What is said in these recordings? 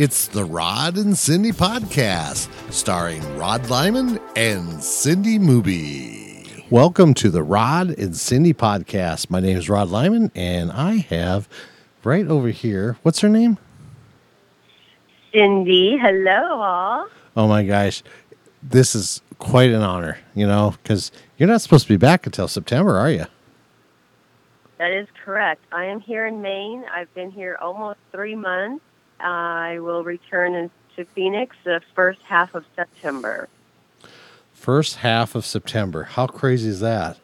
It's the Rod and Cindy podcast, starring Rod Lyman and Cindy Mooby. Welcome to the Rod and Cindy podcast. My name is Rod Lyman, and I have right over here, what's her name? Cindy. Hello, all. Oh my gosh, this is quite an honor, you know, because you're not supposed to be back until September, are you? That is correct. I am here in Maine. I've been here almost three months. I will return in, to Phoenix the first half of September. First half of September. How crazy is that?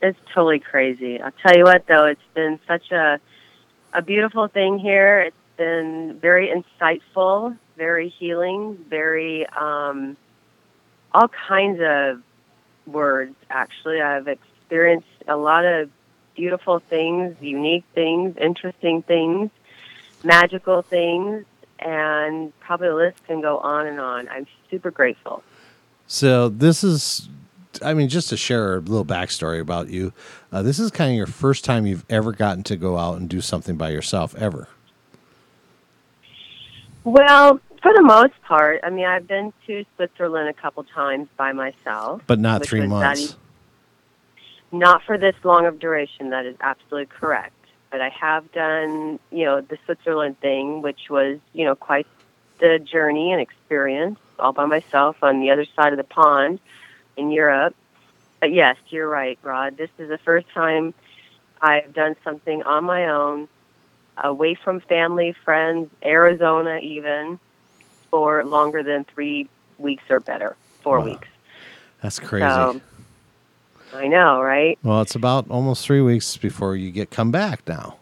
It's totally crazy. I'll tell you what, though, it's been such a a beautiful thing here. It's been very insightful, very healing, very um, all kinds of words. Actually, I've experienced a lot of beautiful things, unique things, interesting things, magical things, and probably the list can go on and on. I'm super grateful. So this is, I mean, just to share a little backstory about you. Uh, this is kind of your first time you've ever gotten to go out and do something by yourself ever. Well, for the most part, I mean, I've been to Switzerland a couple times by myself, But not three not months. e- not for this long of duration. That is absolutely correct. But I have done, you know, the Switzerland thing, which was, you know, quite the journey and experience all by myself on the other side of the pond in Europe. But yes, you're right, Rod. This is the first time I've done something on my own, away from family, friends, Arizona even, for longer than three weeks or better, four Wow. weeks. That's crazy. So, I know, right? well, it's about almost three weeks before you get come back now,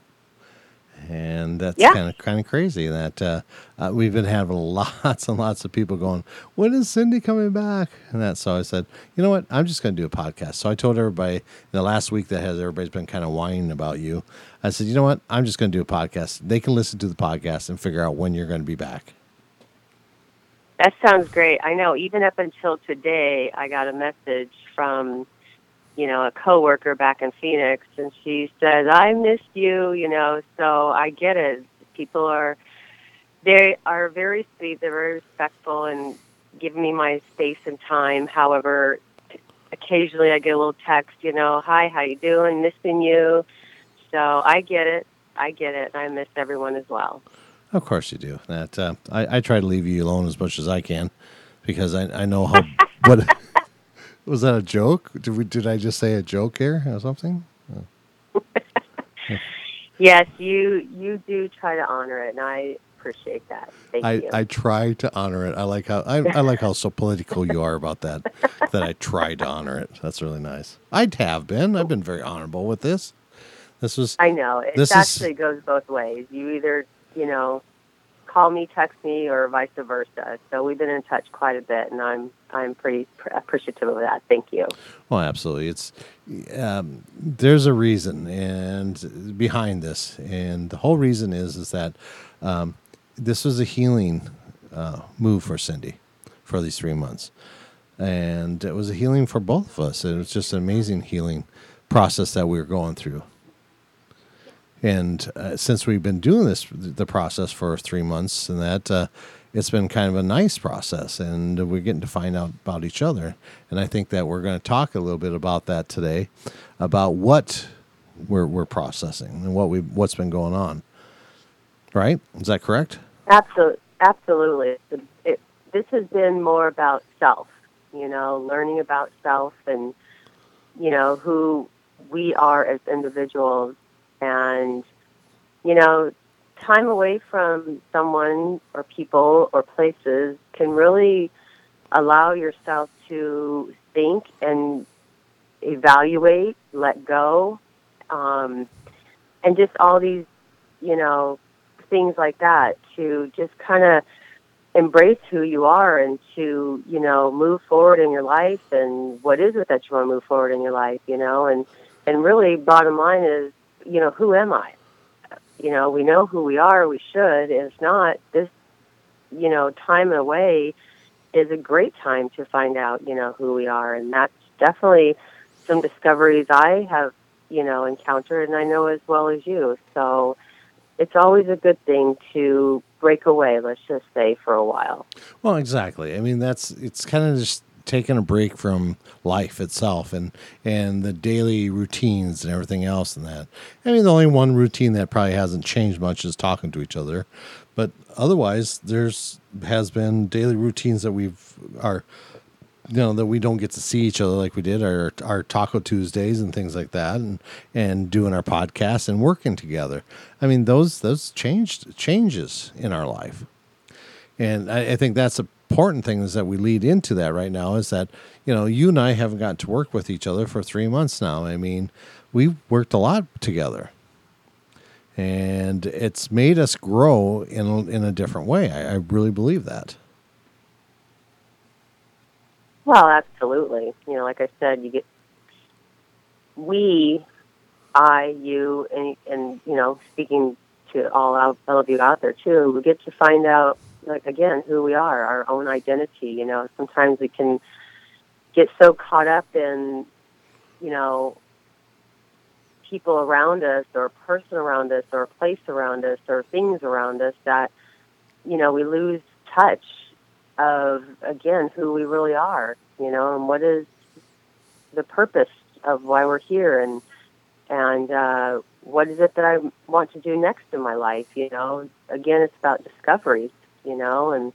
and that's Yeah. kind of kind of crazy. That uh, uh, we've been having lots and lots of people going, "When is Cindy coming back?" And that so I said, "You know what? I'm just going to do a podcast." So I told everybody in the last week that has everybody's been kind of whining about you. I said, "You know what? I'm just going to do a podcast. They can listen to the podcast and figure out when you're going to be back." That sounds great. I know. Even up until today, I got a message from, you know, a coworker back in Phoenix, and she says, "I missed you." You know, so I get it. People are, they are very sweet. They're very respectful and give me my space and time. However, occasionally I get a little text, you know, "Hi, how you doing? Missing you." So I get it. I get it. I miss everyone as well. Of course you do. That uh, I, I try to leave you alone as much as I can because I, I know how. what was that a joke? Did we did I just say a joke here or something? Yes, you you do try to honor it, and I appreciate that. Thank I, you. I try to honor it. I like how I, I like how so political you are about that. that I try to honor it. That's really nice. I'd have been. I've been very honorable with this. This was I know it This is- actually goes both ways. You either you know call me, text me, or vice versa. So we've been in touch quite a bit, and I'm I'm pretty pr- appreciative of that. Thank you. Well, absolutely. It's um, there's a reason and behind this, and the whole reason is is that um, this was a healing uh, move for Cindy for these three months, and it was a healing for both of us. It was just an amazing healing process that we were going through. And uh, since we've been doing this, the process for three months, and that uh, it's been kind of a nice process, and we're getting to find out about each other. And I think that we're going to talk a little bit about that today, about what we're we're processing and what we what's been going on. Right? Is that correct? Absolutely, absolutely. It, this has been more about self. You know, learning about self and you know who we are as individuals, and you know, time away from someone or people or places can really allow yourself to think and evaluate, let go, um, and just all these, you know, things like that to just kind of embrace who you are and to you know move forward in your life and what is it that you want to move forward in your life you know? And and really bottom line is you know who am i you know we know who we are we should if not this you know time away is a great time to find out you know who we are and that's definitely some discoveries i have you know encountered and i know as well as you so it's always a good thing to break away. Let's just say for a while. Well, exactly. I mean, that's it's kind of just taking a break from life itself and and the daily routines and everything else and that. I mean, the only one routine that probably hasn't changed much is talking to each other, but otherwise, there's has been daily routines that we've are you know that we don't get to see each other like we did our our taco tuesdays and things like that and and doing our podcast and working together. I mean those those changed changes in our life. And i, I think that's a important thing is that we lead into that right now is that you know you and i haven't gotten to work with each other for three months now. I mean we've worked a lot together. And it's made us grow in in a different way. I, I really believe that. Well, absolutely. You know, like I said, you get we, I, you, and, and you know, speaking to all out, all of you out there too, we get to find out, like again, who we are, our own identity. You know, sometimes we can get so caught up in, you know, people around us, or a person around us, or a place around us, or things around us that, you know, we lose touch of again who we really are, you know, and what is the purpose of why we're here, and and uh, what is it that I want to do next in my life, you know. Again, it's about discoveries, you know, and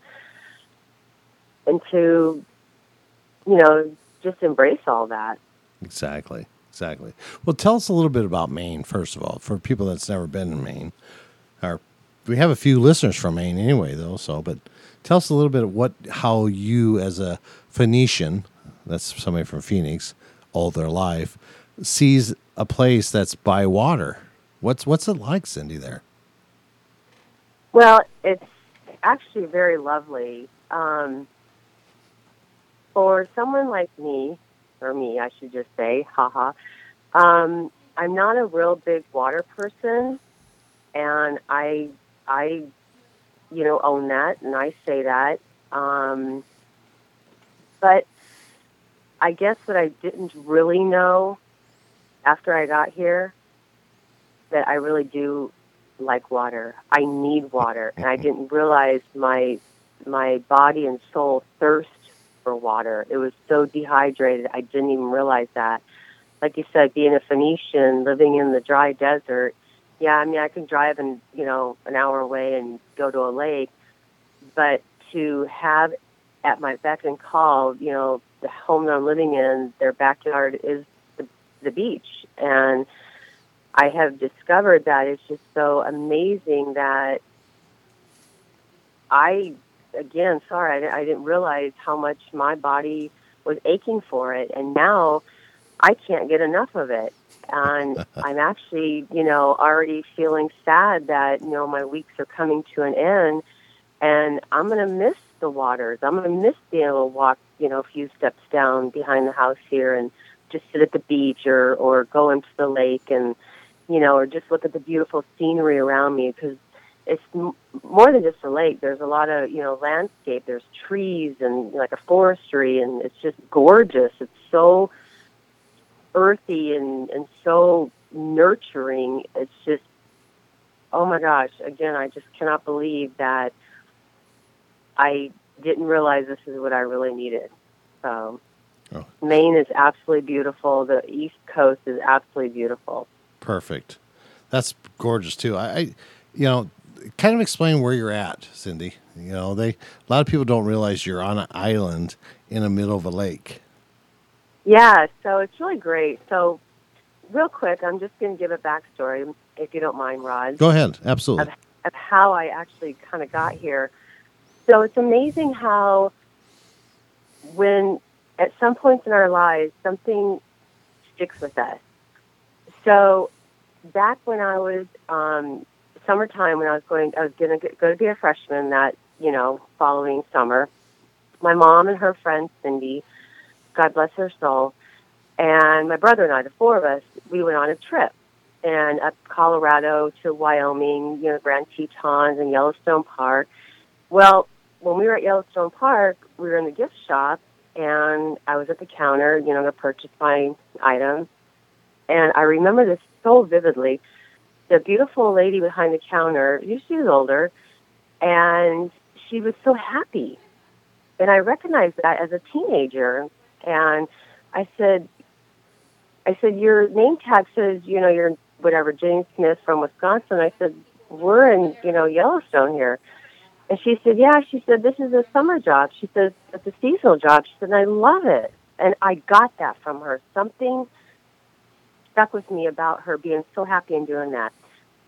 and to you know just embrace all that. Exactly. Exactly. Well, tell us a little bit about Maine, first of all, for people that's never been in Maine. Or we have a few listeners from Maine anyway, though. So, but Tell us a little bit of what, how you as a Phoenician, that's somebody from Phoenix, all their life, sees a place that's by water. What's what's it like, Cindy? There. Well, it's actually very lovely. Um, for someone like me, or me, I should just say, haha. Um, I'm not a real big water person, and I I you know, own that, and I say that. Um, but I guess what I didn't really know after I got here that I really do like water. I need water, and I didn't realize my my body and soul thirst for water. It was so dehydrated. I didn't even realize that. Like you said, being a Phoenician, living in the dry desert, yeah, I mean, I can drive and you know an hour away and go to a lake, but to have at my beck and call, you know, the home that I'm living in, their backyard is the, the beach, and I have discovered that it's just so amazing that I, again, sorry, I, I didn't realize how much my body was aching for it, and now I can't get enough of it and I'm actually, you know, already feeling sad that you know my weeks are coming to an end, and I'm going to miss the waters. I'm going to miss being able to walk, you know, a few steps down behind the house here and just sit at the beach or or go into the lake and you know, or just look at the beautiful scenery around me because it's m- more than just a lake. There's a lot of you know landscape. There's trees and like a forestry, and it's just gorgeous. It's so earthy and, and so nurturing. It's just, oh my gosh, again, I just cannot believe that I didn't realize this is what I really needed. So, oh. Maine is absolutely beautiful. The East Coast is absolutely beautiful. Perfect. That's gorgeous too. I, I you know, kind of explain where you're at, Cindy. You know, they a lot of people don't realize you're on an island in the middle of a lake. Yeah, so it's really great. So, real quick, I'm just going to give a backstory, if you don't mind, Rod. Go ahead, absolutely. Of, of how I actually kind of got here. So it's amazing how, when at some points in our lives, something sticks with us. So, back when I was um, summertime, when I was going, I was going to go to be a freshman that you know following summer. My mom and her friend Cindy God bless her soul. And my brother and I, the four of us, we went on a trip and up Colorado to Wyoming, you know, Grand Tetons and Yellowstone Park. Well, when we were at Yellowstone Park, we were in the gift shop and I was at the counter, you know, to purchase my items. And I remember this so vividly. The beautiful lady behind the counter, she was older, and she was so happy. And I recognized that as a teenager. And I said, I said, your name tag says, you know, you're whatever, James Smith from Wisconsin. I said, we're in, you know, Yellowstone here. And she said, yeah. She said, this is a summer job. She says, it's a seasonal job. She said, I love it. And I got that from her. Something stuck with me about her being so happy and doing that.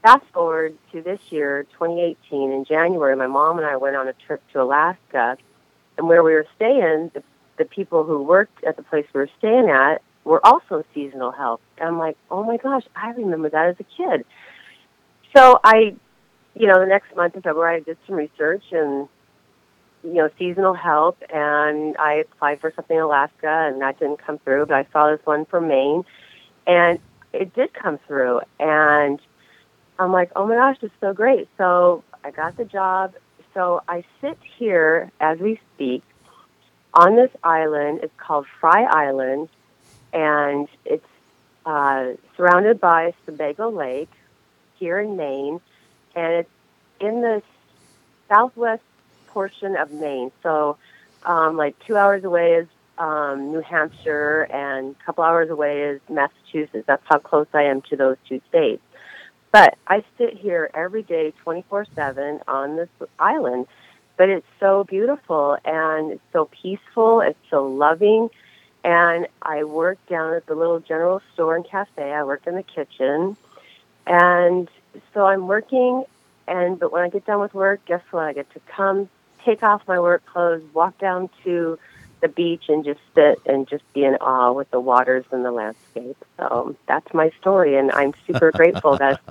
Fast forward to this year, 2018, in January, my mom and I went on a trip to Alaska. And where we were staying, the, the people who worked at the place we were staying at were also seasonal help. And I'm like, oh my gosh, I remember that as a kid. So I, you know, the next month in February, I did some research and, you know, seasonal help, and I applied for something in Alaska, and that didn't come through. But I saw this one for Maine, and it did come through. And I'm like, oh my gosh, is so great. So I got the job. So I sit here as we speak on this island. It's called Fry Island, and it's uh, surrounded by Sebago Lake here in Maine, and it's in the southwest portion of Maine. So, um, like two hours away is um, New Hampshire, and a couple hours away is Massachusetts. That's how close I am to those two states. But I sit here every day, 24 7 on this island. But it's so beautiful and it's so peaceful. It's so loving. And I work down at the little general store and cafe. I work in the kitchen. And so I'm working. And but when I get done with work, guess what? I get to come, take off my work clothes, walk down to the beach and just sit and just be in awe with the waters and the landscape. So um, that's my story, and I'm super grateful that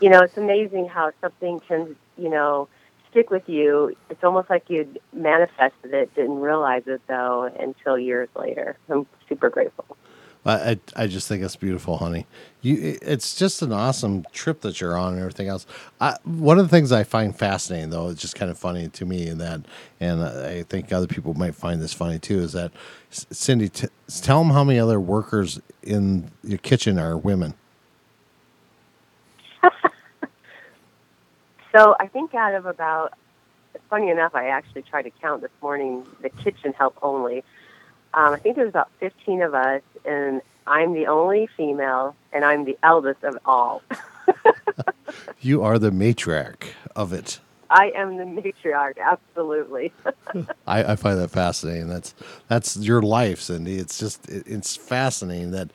you know it's amazing how something can you know stick with you. It's almost like you'd manifested it, didn't realize it though until years later. I'm super grateful. I, I just think it's beautiful, honey. You, it's just an awesome trip that you're on and everything else. I, one of the things I find fascinating, though, it's just kind of funny to me, and that, and I think other people might find this funny too, is that Cindy, t- tell them how many other workers in your kitchen are women. so I think out of about, funny enough, I actually tried to count this morning the kitchen help only. Um, I think there's about 15 of us, and I'm the only female, and I'm the eldest of all. you are the matriarch of it. I am the matriarch, absolutely. I, I, find that fascinating. That's that's your life, Cindy. It's just it, it's fascinating that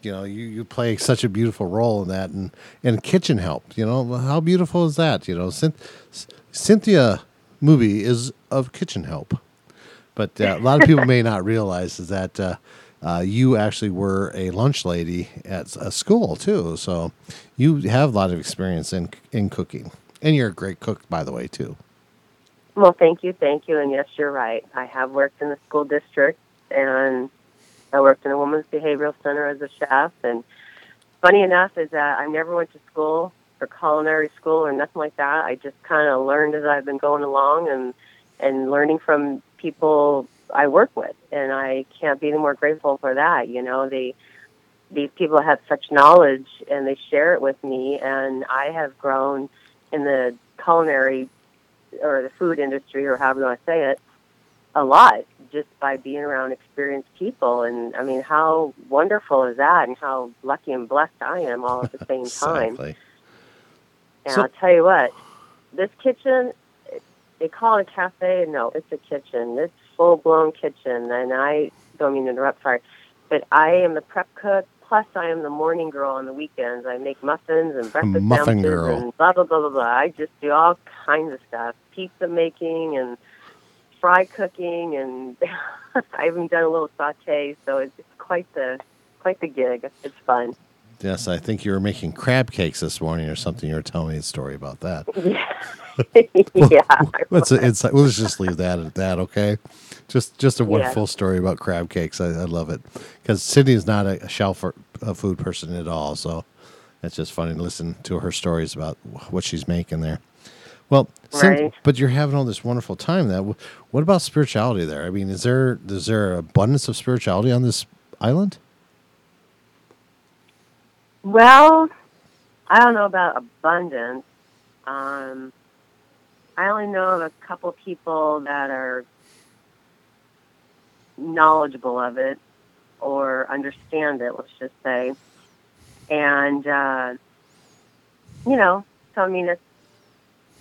you know you, you play such a beautiful role in that, and and kitchen help. You know how beautiful is that? You know, Cynthia Mooby is of kitchen help. But uh, a lot of people may not realize is that uh, uh, you actually were a lunch lady at a school too, so you have a lot of experience in in cooking, and you're a great cook, by the way, too. Well, thank you, thank you, and yes, you're right. I have worked in the school district, and I worked in a women's behavioral center as a chef. And funny enough is that I never went to school for culinary school or nothing like that. I just kind of learned as I've been going along and and learning from people I work with, and I can't be any more grateful for that. You know, they these people have such knowledge and they share it with me, and I have grown in the culinary or the food industry, or however you want to say it, a lot just by being around experienced people. And I mean, how wonderful is that, and how lucky and blessed I am all at the same time. And so, I'll tell you what, this kitchen they call it a cafe. No, it's a kitchen. It's full blown kitchen, and I don't mean to interrupt. Sorry, but I am the prep cook. Plus, I am the morning girl on the weekends. I make muffins and breakfast Muffin girl. and blah blah blah blah blah. I just do all kinds of stuff: pizza making and fry cooking, and I even done a little saute. So it's quite the quite the gig. It's fun. Yes, I think you were making crab cakes this morning or something. You were telling me a story about that. Yeah. yeah. Let's insight. Just leave that at that. Okay. Just just a wonderful yeah. story about crab cakes. I, I love it because Cindy is not a, a shelf a food person at all. So it's just funny to listen to her stories about what she's making there. Well, right. since, but you're having all this wonderful time. That what about spirituality there? I mean, is there is there abundance of spirituality on this island? Well, I don't know about abundance. Um, I only know of a couple people that are knowledgeable of it or understand it, let's just say. And, uh, you know, so I mean, it's,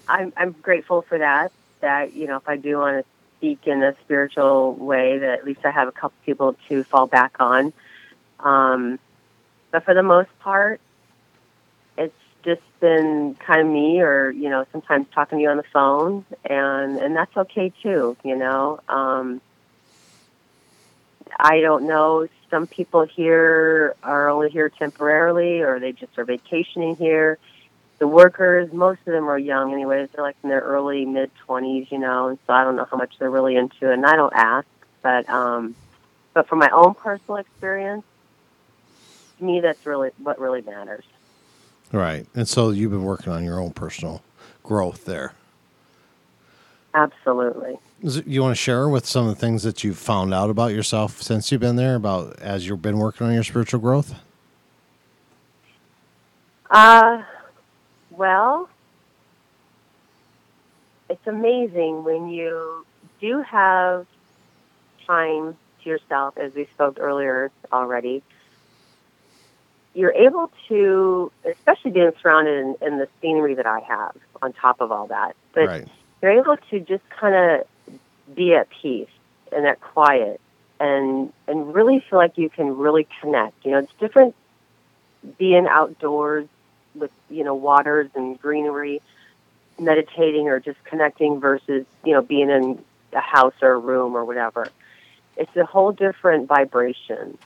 I'm, I'm grateful for that, that, you know, if I do want to speak in a spiritual way, that at least I have a couple people to fall back on. Um, but for the most part, it's just been kind of me or, you know, sometimes talking to you on the phone and, and that's okay too, you know. Um, I don't know. Some people here are only here temporarily or they just are vacationing here. The workers, most of them are young anyways. They're like in their early mid 20s, you know, and so I don't know how much they're really into it and I don't ask, but um but from my own personal experience, to me that's really what really matters. Right. And so you've been working on your own personal growth there. Absolutely. It, you want to share with some of the things that you've found out about yourself since you've been there, about as you've been working on your spiritual growth? Uh, well, it's amazing when you do have time to yourself, as we spoke earlier already. You're able to, especially being surrounded in, in the scenery that I have on top of all that, but right. you're able to just kind of be at peace and at quiet and and really feel like you can really connect. You know, it's different being outdoors with, you know, waters and greenery, meditating or just connecting versus, you know, being in a house or a room or whatever. It's a whole different vibration.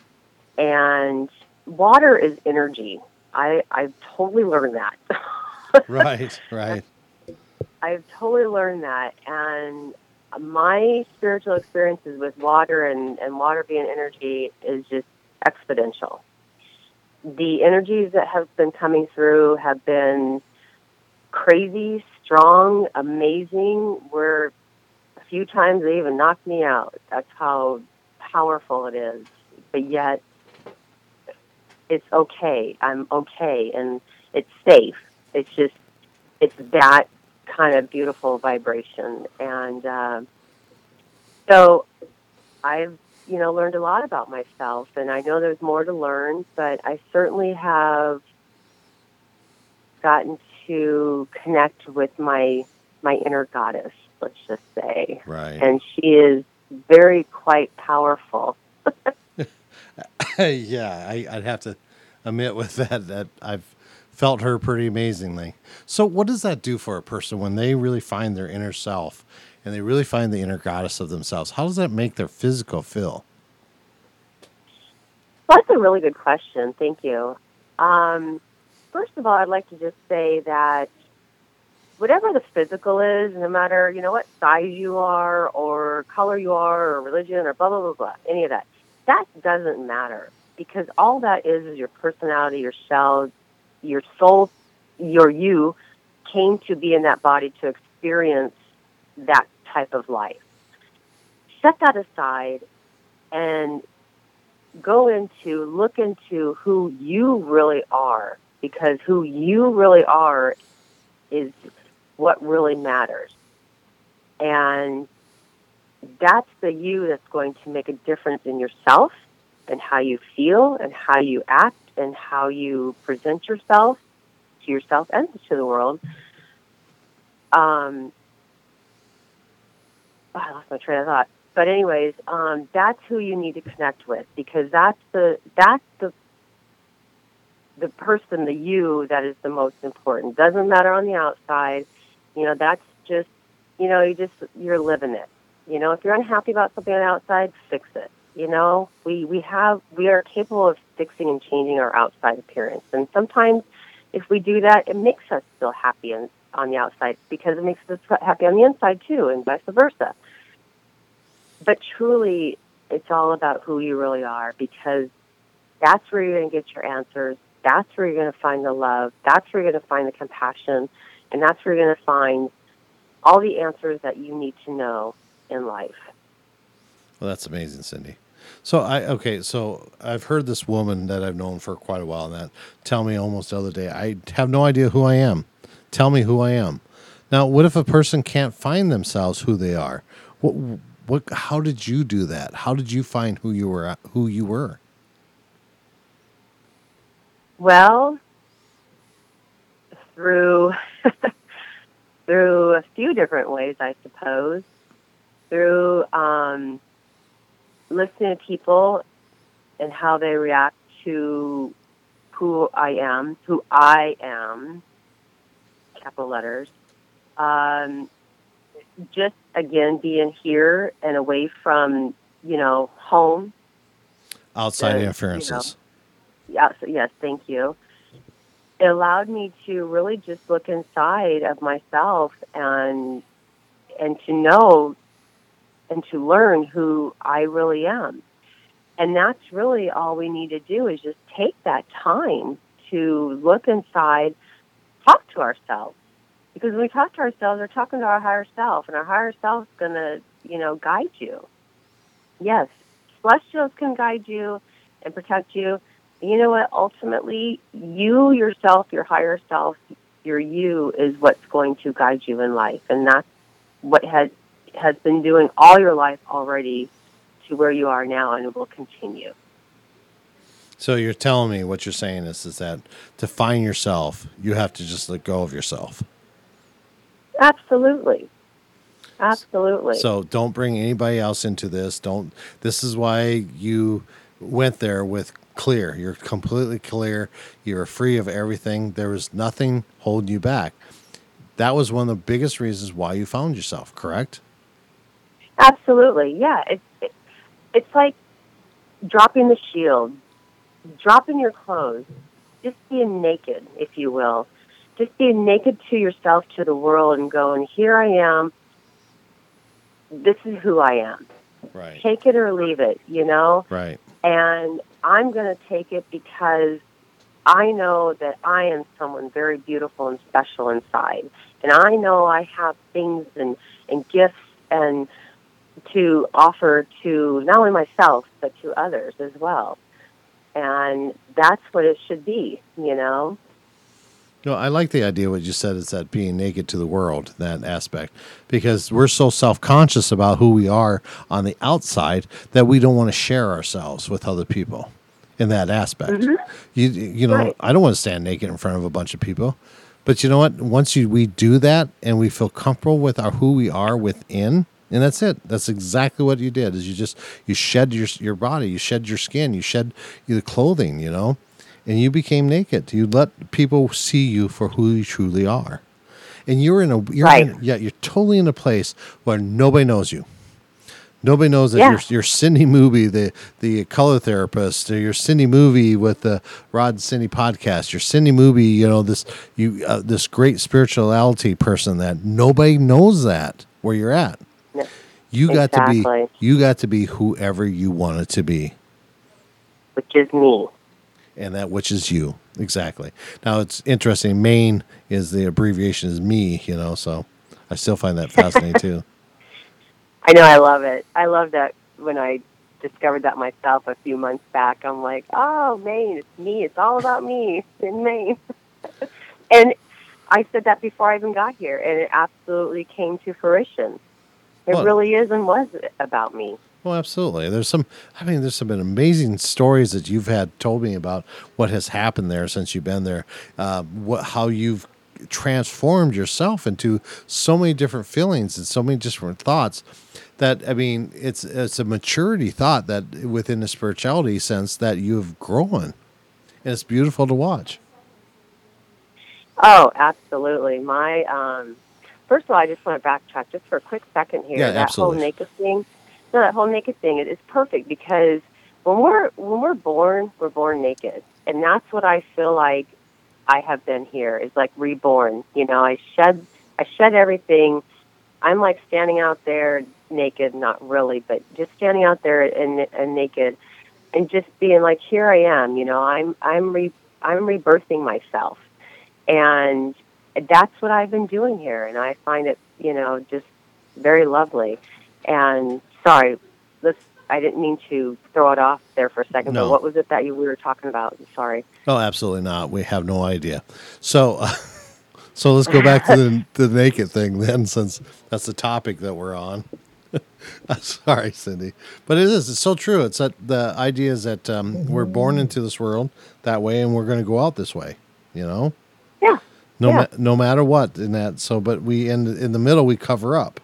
And water is energy. I, I've totally learned that. right, right. I've totally learned that. And my spiritual experiences with water and, and water being energy is just exponential. The energies that have been coming through have been crazy, strong, amazing. Where a few times they even knocked me out. That's how powerful it is. But yet, it's okay. I'm okay, and it's safe. It's just, it's that kind of beautiful vibration. And uh, so I've, you know, learned a lot about myself, and I know there's more to learn, but I certainly have gotten to connect with my my inner goddess, let's just say. Right. And she is very quite powerful. yeah, I, I'd have to admit with that that I've felt her pretty amazingly. So, what does that do for a person when they really find their inner self and they really find the inner goddess of themselves? How does that make their physical feel? That's a really good question. Thank you. Um, first of all, I'd like to just say that whatever the physical is, no matter you know what size you are, or color you are, or religion, or blah blah blah blah, any of that, that doesn't matter because all that is is your personality, your shell, your soul, your you came to be in that body to experience that type of life. Set that aside and go into, look into who you really are because who you really are is what really matters. And that's the you that's going to make a difference in yourself and how you feel and how you act and how you present yourself to yourself and to the world. Um, oh, I lost my train of thought. But anyways, um, that's who you need to connect with because that's the that's the the person, the you, that is the most important. Doesn't matter on the outside. You know, that's just you know, you just you're living it. You know, if you're unhappy about something on the outside, fix it. You know, we we have we are capable of fixing and changing our outside appearance, and sometimes if we do that, it makes us feel happy on, on the outside because it makes us happy on the inside too, and vice versa. But truly, it's all about who you really are because that's where you're going to get your answers. That's where you're going to find the love. That's where you're going to find the compassion, and that's where you're going to find all the answers that you need to know in life. Well, that's amazing, Cindy. So I okay, so I've heard this woman that I've known for quite a while that tell me almost the other day, I have no idea who I am. Tell me who I am. Now, what if a person can't find themselves who they are? What what how did you do that? How did you find who you were who you were? Well, through through a few different ways, I suppose. Through um, listening to people and how they react to who I am, who I am, capital letters. Um, just again being here and away from you know home. Outside interferences. You know, yeah. So yes, thank you. It allowed me to really just look inside of myself and and to know and to learn who I really am. And that's really all we need to do is just take that time to look inside, talk to ourselves. Because when we talk to ourselves, we're talking to our higher self, and our higher self is going to, you know, guide you. Yes, celestials can guide you and protect you. You know what? Ultimately, you yourself, your higher self, your you is what's going to guide you in life. And that's what has, has been doing all your life already to where you are now and it will continue. So you're telling me what you're saying is is that to find yourself, you have to just let go of yourself. Absolutely. Absolutely. So don't bring anybody else into this. Don't this is why you went there with clear. You're completely clear. You're free of everything. There was nothing holding you back. That was one of the biggest reasons why you found yourself, correct? Absolutely. Yeah, It's it it's like dropping the shield, dropping your clothes, just being naked, if you will. Just being naked to yourself, to the world, and going, here I am. This is who I am. Right. Take it or leave it, you know? Right. And I'm going to take it because I know that I am someone very beautiful and special inside. And I know I have things and, and gifts and to offer to not only myself but to others as well. And that's what it should be, you know. No, I like the idea what you said is that being naked to the world, that aspect, because we're so self conscious about who we are on the outside that we don't want to share ourselves with other people in that aspect. Mm-hmm. You you know, right. I don't want to stand naked in front of a bunch of people. But you know what? Once you we do that and we feel comfortable with our who we are within, and that's it that's exactly what you did is you just you shed your your body you shed your skin you shed the clothing you know and you became naked you let people see you for who you truly are and you're in a you're right. in, yeah you're totally in a place where nobody knows you Nobody knows that yeah. you're, you're Cindy Mooby, the the color therapist, or you're Cindy Mooby with the Rod Cindy podcast. You're Cindy Mooby, you know this you uh, this great spirituality person that nobody knows that where you're at. You got exactly. to be you got to be whoever you wanted to be. Which is me. And that which is you. Exactly. Now it's interesting. Maine is the abbreviation is me, you know, so I still find that fascinating too. I know I love it. I love that when I discovered that myself a few months back. I'm like, oh, Maine, it's me. It's all about me in Maine. and I said that before I even got here, and it absolutely came to fruition. It well, really is and was about me. Well, absolutely. There's some. I mean, there's some amazing stories that you've had told me about what has happened there since you've been there. Uh, what, how you've transformed yourself into so many different feelings and so many different thoughts. That I mean, it's it's a maturity thought that within the spirituality sense that you've grown, and it's beautiful to watch. Oh, absolutely. My um, First of all, I just want to backtrack just for a quick second here. Yeah, that absolutely. whole naked thing. No, that whole naked thing. It is perfect because when we're when we're born, we're born naked, and that's what I feel like I have been here is like reborn. You know, I shed I shed everything. I'm like standing out there naked, not really, but just standing out there and, and naked, and just being like, here I am. You know, I'm I'm re I'm rebirthing myself, and that's what I've been doing here, and I find it, you know, just very lovely. And sorry, this I didn't mean to throw it off there for a second. No. But what was it that you we were talking about? Sorry. Oh, absolutely not. We have no idea. So, uh, So let's go back to the, the naked thing then, since that's the topic that we're on. Sorry, Cindy, but it is. It's so true. It's that the idea is that um, we're born into this world that way, and we're going to go out this way. You know. No, Yeah. ma- no matter what in that. So, but we in in the middle we cover up.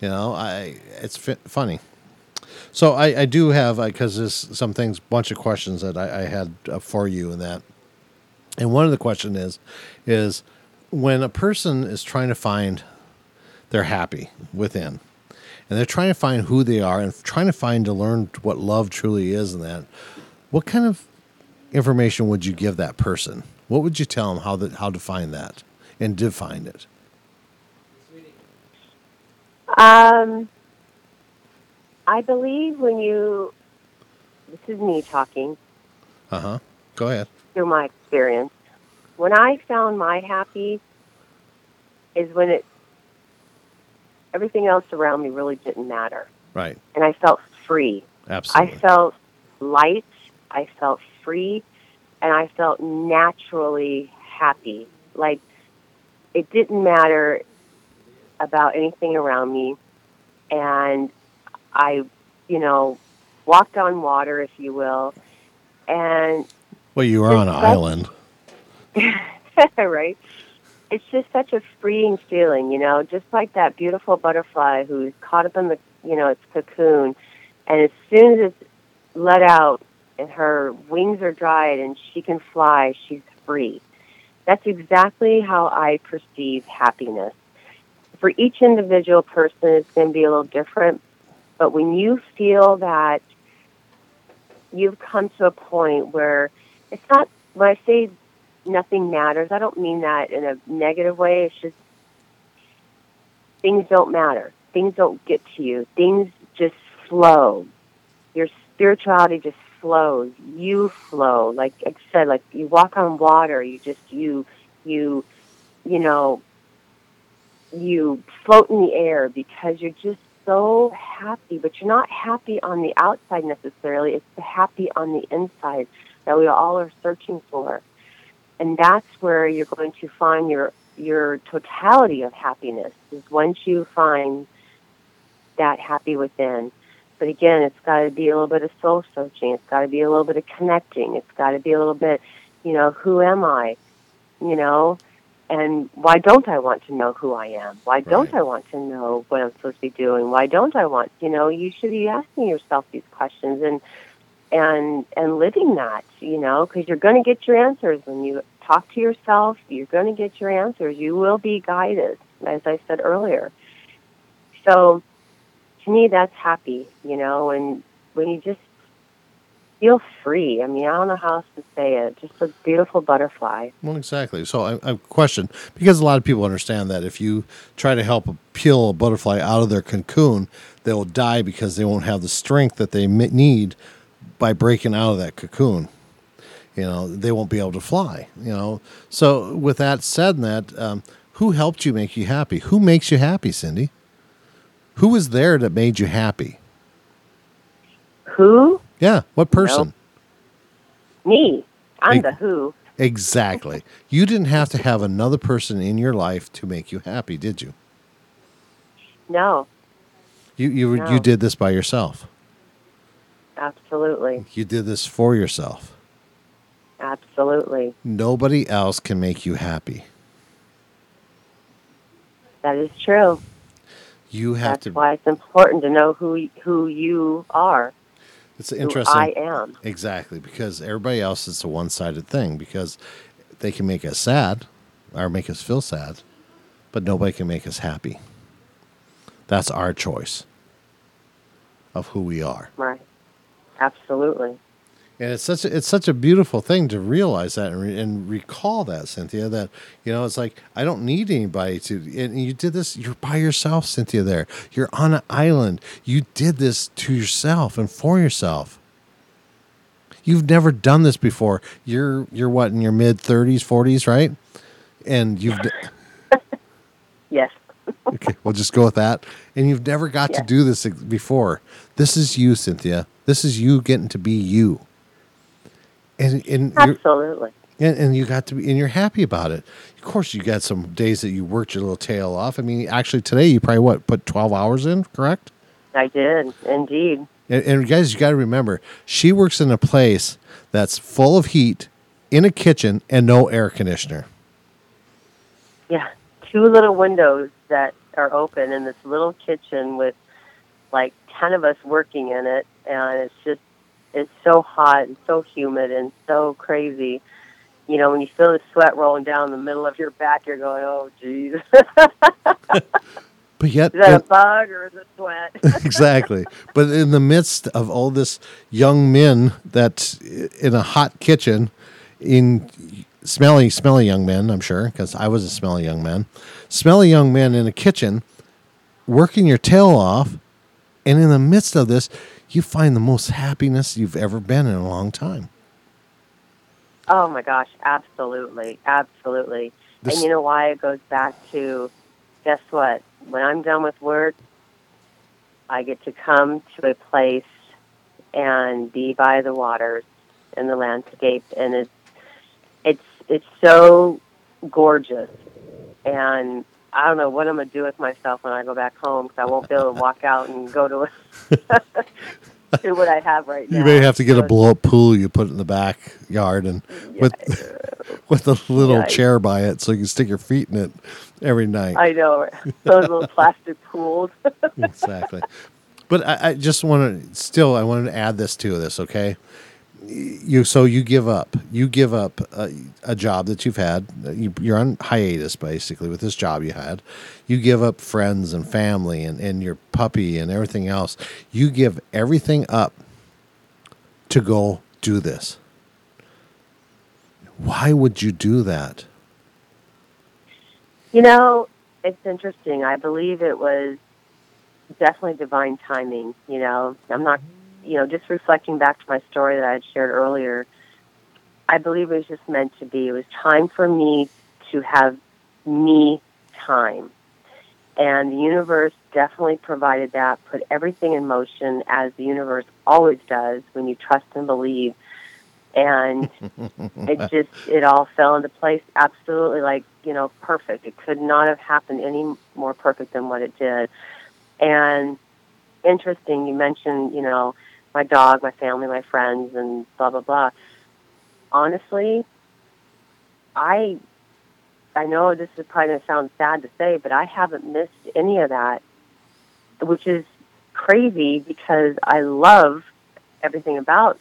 You know, I it's fi- funny. So I, I do have because there's some things, bunch of questions that I, I had uh, for you in that. And one of the question is, is when a person is trying to find they're happy within, and they're trying to find who they are and trying to find to learn what love truly is and that, what kind of information would you give that person? What would you tell them how that how to find that and define it? Um, I believe when you, this is me talking Uh huh. Go ahead. through my experience. When I found my happy, is when it, everything else around me really didn't matter, Right. and I felt free. Absolutely. I felt light. I felt free, and I felt naturally happy. Like it didn't matter about anything around me, and I, you know, walked on water, if you will, and well, you were on an island. right. It's just such a freeing feeling, you know, just like that beautiful butterfly who's caught up in the, you know, its cocoon, and as soon as it's let out and her wings are dried and she can fly, she's free. That's exactly how I perceive happiness. For each individual person, it's going to be a little different, but when you feel that you've come to a point where it's not, when I say nothing matters. I don't mean that in a negative way. It's just things don't matter. Things don't get to you. Things just flow. Your spirituality just flows. You flow. Like I said, like you walk on water. You just you you you know you float in the air because you're just so happy. But you're not happy on the outside necessarily. It's the happy on the inside that we all are searching for and that's where you're going to find your your totality of happiness is once you find that happy within but again it's got to be a little bit of soul searching it's got to be a little bit of connecting it's got to be a little bit you know who am i you know and why don't i want to know who i am why don't Right. i want to know what i'm supposed to be doing why don't i want you know you should be asking yourself these questions and and and living that, you know, because you're going to get your answers when you talk to yourself. You're going to get your answers. You will be guided, as I said earlier. So, to me, that's happy, you know, and when you just feel free. I mean, I don't know how else to say it. Just a beautiful butterfly. Well, exactly. So I, I question because a lot of people understand that if you try to help peel a butterfly out of their cocoon, they will die because they won't have the strength that they need by breaking out of that cocoon. You know, they won't be able to fly. You know, so with that said, and that um, who helped you make you happy? Who makes you happy, Cindy? Who was there that made you happy? Who? Yeah, what person? Me. I'm Hey. the who. Exactly. You didn't have to have another person in your life to make you happy, did you? No, You you No. you did this by yourself. absolutely. You did this for yourself. Absolutely. Nobody else can make you happy. That is true. You have That's to. why it's important to know who who you are, It's interesting. I am. Exactly, because everybody else is a one-sided thing. Because they can make us sad or make us feel sad, but nobody can make us happy. That's our choice of who we are. Right. Absolutely. And it's such a, it's such a beautiful thing to realize that and, re- and recall that, Cynthia. That you know, it's like I don't need anybody to. And you did this. You're by yourself, Cynthia. There, you're on an island. You did this to yourself and for yourself. You've never done this before. You're you're what in your mid thirties, forties, right? And you've Yes. okay. We'll just go with that. And you've never got to do this before. This is you, Cynthia. This is you getting to be you. And and Absolutely. and, and you got to be and you're happy about it of course you got some days that you worked your little tail off i mean actually today you probably what put 12 hours in correct I did indeed. and, and guys you got to remember she works in a place that's full of heat in a kitchen and no air conditioner Yeah, two little windows that are open in this little kitchen with like ten of us working in it, and it's just it's so hot and so humid and so crazy. You know, when you feel the sweat rolling down the middle of your back, you're going, "Oh, geez, is but yet that a bug or is it sweat?" exactly. But in the midst of all this young men that in a hot kitchen, in smelly, smelly young men, I'm sure, because I was a smelly young man, smelly young men in a kitchen, working your tail off, and in the midst of this, you find the most happiness you've ever been in a long time. Oh my gosh, absolutely, absolutely. This- and you know why it goes back to guess what? When I'm done with work, I get to come to a place and be by the waters and the landscape and it's it's it's so gorgeous and I don't know what I'm gonna do with myself when I go back home because I won't be able to walk out and go to do what I have right now. You may have to get a blow up pool you put in the backyard and with with a little Yeah. chair by it so you can stick your feet in it every night. I know those little plastic pools. exactly. But I, I just want to still I wanted to add this to this, okay? You so you give up. You give up a, a job that you've had. You, you're on hiatus basically with this job you had. You give up friends and family and, and your puppy and everything else. You give everything up to go do this. Why would you do that? You know, it's interesting. I believe it was definitely divine timing. You know, I'm not, you know, just reflecting back to my story that I had shared earlier. I believe it was just meant to be. It was time for me to have me time. And the universe definitely provided that, put everything in motion as the universe always does when you trust and believe. And it just it all fell into place absolutely like you know perfect it could not have happened any more perfect than what it did and interesting you mentioned you know my dog my family my friends and blah blah blah honestly i i know this is probably going to sound sad to say but i haven't missed any of that which is crazy because i love everything about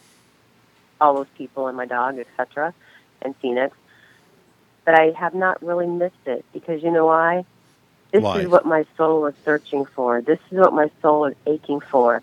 all those people and my dog, etc., and Phoenix. But I have not really missed it because you know why? This Why? is what my soul is searching for. This is what my soul is aching for.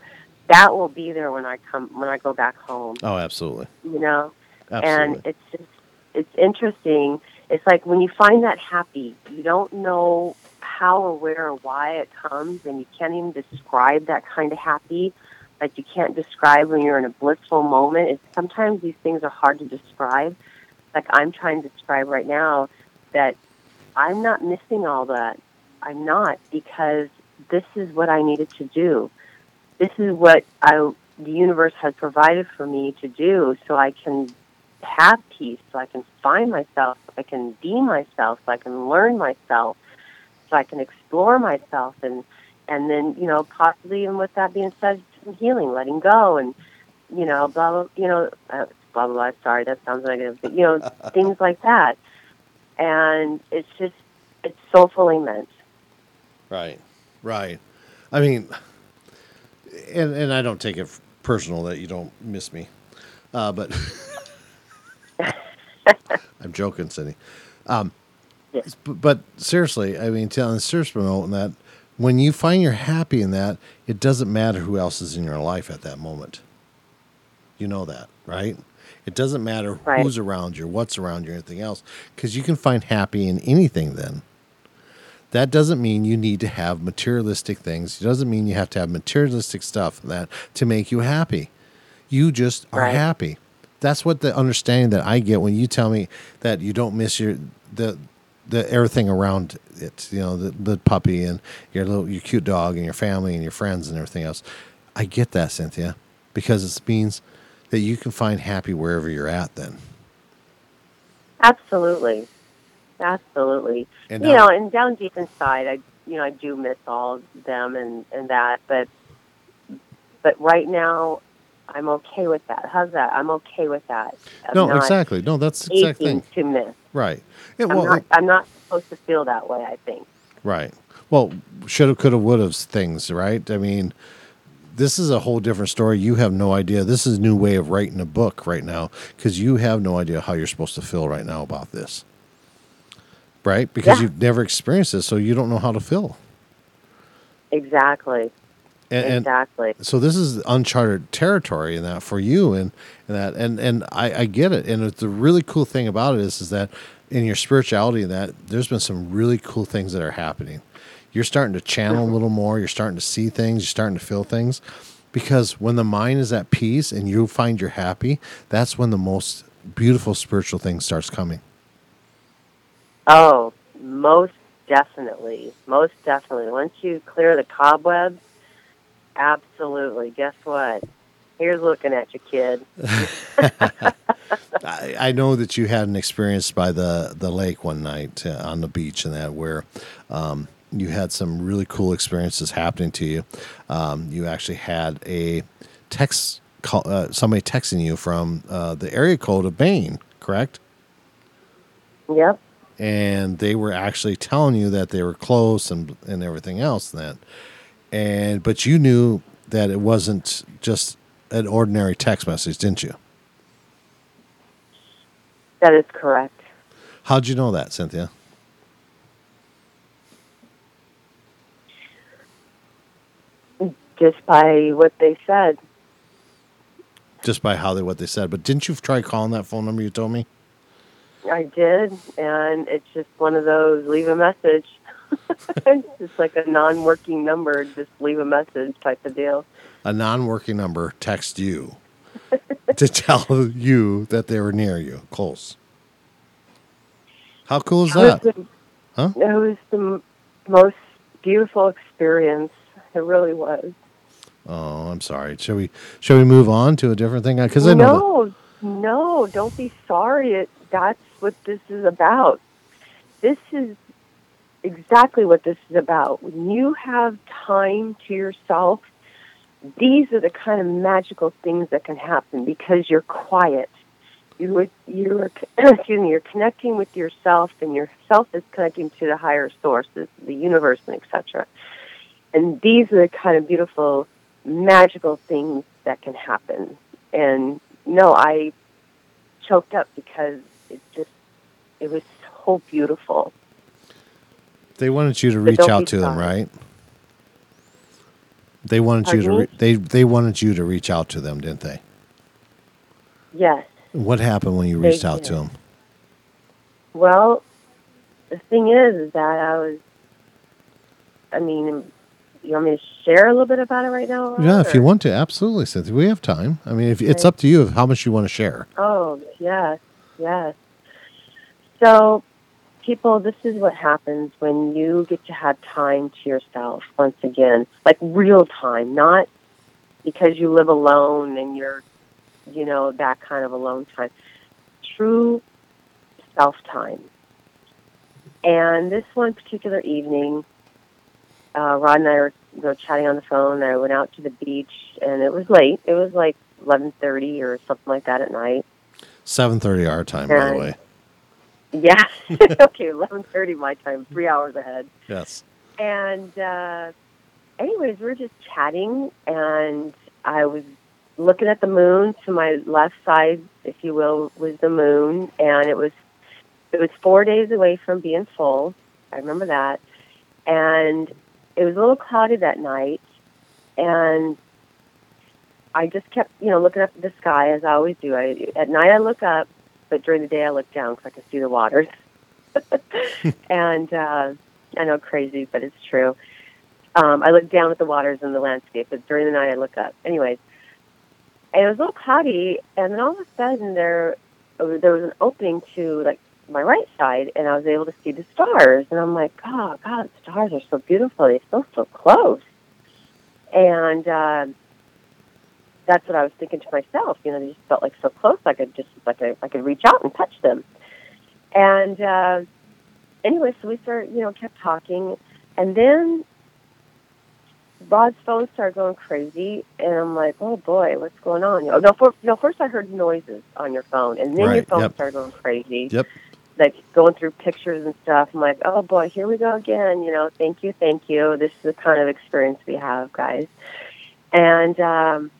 That will be there when I come when I go back home. Oh, absolutely. You know, Absolutely. and it's just it's interesting. It's like when you find that happy, you don't know how or where or why it comes, and you can't even describe that kind of happy. Like you can't describe when you're in a blissful moment. It's, sometimes these things are hard to describe. Like I'm trying to describe right now that I'm not missing all that. I'm not because this is what I needed to do. This is what I the universe has provided for me to do, so I can have peace, so I can find myself, so I can be myself, so I can learn myself, so I can explore myself, and and then you know possibly even with that being said, some healing, letting go, and you know blah blah you know uh, blah blah blah. Sorry, that sounds negative, but you know things like that, and it's just it's soulfully meant. Right, right. I mean, and and I don't take it personal that you don't miss me, uh, but I'm joking, Cindy. Um, Yeah. but, but seriously, I mean, telling the serious note, that when you find you're happy in that, it doesn't matter who else is in your life at that moment. You know that, right? It doesn't matter Right. who's around you, what's around you, anything else, because you can find happy in anything then that doesn't mean you need to have materialistic things. It doesn't mean you have to have materialistic stuff that to make you happy. You just are Right. happy. That's what the understanding that I get when you tell me that you don't miss your the the everything around it. You know, the, the puppy and your little your cute dog and your family and your friends and everything else. I get that, Cynthia, because it means that you can find happy wherever you're at. Then Absolutely, absolutely. And you now- know, and down deep inside, I you know I do miss all of them and and that, but but right now, I'm okay with that. How's that? I'm okay with that. I'm no, exactly. No, that's the exact thing. to miss. Right. Yeah, I'm not. I'm not supposed to feel that way. I think. Right. Well, shoulda, coulda, woulda things, right? I mean, this is a whole different story. You have no idea. This is a new way of writing a book right now because you have no idea how you're supposed to feel right now about this. Right? Because Yeah. you've never experienced this, so you don't know how to feel. Exactly. And, and exactly. so this is uncharted territory in that for you and, and that and and I, I get it. And the really cool thing about it is is that in your spirituality and that there's been some really cool things that are happening. You're starting to channel a mm-hmm. little more, you're starting to see things, you're starting to feel things. Because when the mind is at peace and you find you're happy, that's when the most beautiful spiritual thing starts coming. Oh, most definitely. Most definitely. Once you clear the cobwebs, absolutely. Guess what? Here's looking at you, kid. I, I know that you had an experience by the, the lake one night uh, on the beach and that where um, you had some really cool experiences happening to you. Um, you actually had a text call, uh, somebody texting you from uh, the area code of Maine, correct? Yep. And they were actually telling you that they were close and and everything else then. And but you knew that it wasn't just an ordinary text message, didn't you? That is correct. How'd you know that, Cynthia? Just by what they said. just by how they what they said. But didn't you try calling that phone number you told me? I did, and it's just one of those leave a message. it's just like a non working number, just leave a message type of deal. A non-working number text you to tell you that they were near you, close. How cool is It was that? the- Huh? It was the most beautiful experience. It really was. Oh, I'm sorry. Shall we shall we move on to a different thing? Because I know that- no, no, don't be sorry. It, that's what this is about. This is exactly what this is about. When you have time to yourself, these are the kind of magical things that can happen because you're quiet. You you're excuse me, you're connecting with yourself, and yourself is connecting to the higher sources, the universe, and etc. And these are the kind of beautiful, magical things that can happen. And no, I choked up because it just it was so beautiful. they wanted you to reach out to them, right? They wanted you to re- they they wanted you to reach out to them, didn't they? Yes. What happened when you They reached out to them? Well, the thing is, is that I was. I mean, you want me to share a little bit about it right now? Yeah, if you want to, absolutely, Cynthia. We have time. I mean, if it's up to you of how much you want to share. Oh, yes, yes. So, people, this is what happens when you get to have time to yourself once again, like real time, not because you live alone and you're, you know, that kind of alone time. True self time. And this one particular evening, uh, Rod and I were you know, chatting on the phone. I went out to the beach, and it was late. It was like eleven thirty or something like that at night. Seven thirty our time, by the way. Yeah. okay, eleven thirty my time, three hours ahead. Yes. And uh, anyways, we were just chatting, and I was looking at the moon. To my left side, if you will, was the moon, and it was it was four days away from being full. I remember that, and it was a little cloudy that night, and I just kept, you know, looking up at the sky as I always do. I, at night I look up, but during the day I look down because I can see the waters. and uh, I know crazy, but it's true. Um, I look down at the waters and the landscape, but during the night I look up. Anyways, and it was a little cloudy, and then all of a sudden there, there was an opening to like my right side, and I was able to see the stars. And I'm like, oh God, the stars are so beautiful. They feel so close. And uh, that's what I was thinking to myself. You know, they just felt like so close. I could just like I, I could reach out and touch them. And uh, anyway, so we started, you know, kept talking, and then Rod's phone started going crazy, and I'm like, oh boy, what's going on? Oh, no, for, no, first I heard noises on your phone, and then your phone yep. started going crazy Yep. like going through pictures and stuff. I'm like, oh boy, here we go again. You know, thank you, thank you. This is the kind of experience we have, guys. And um,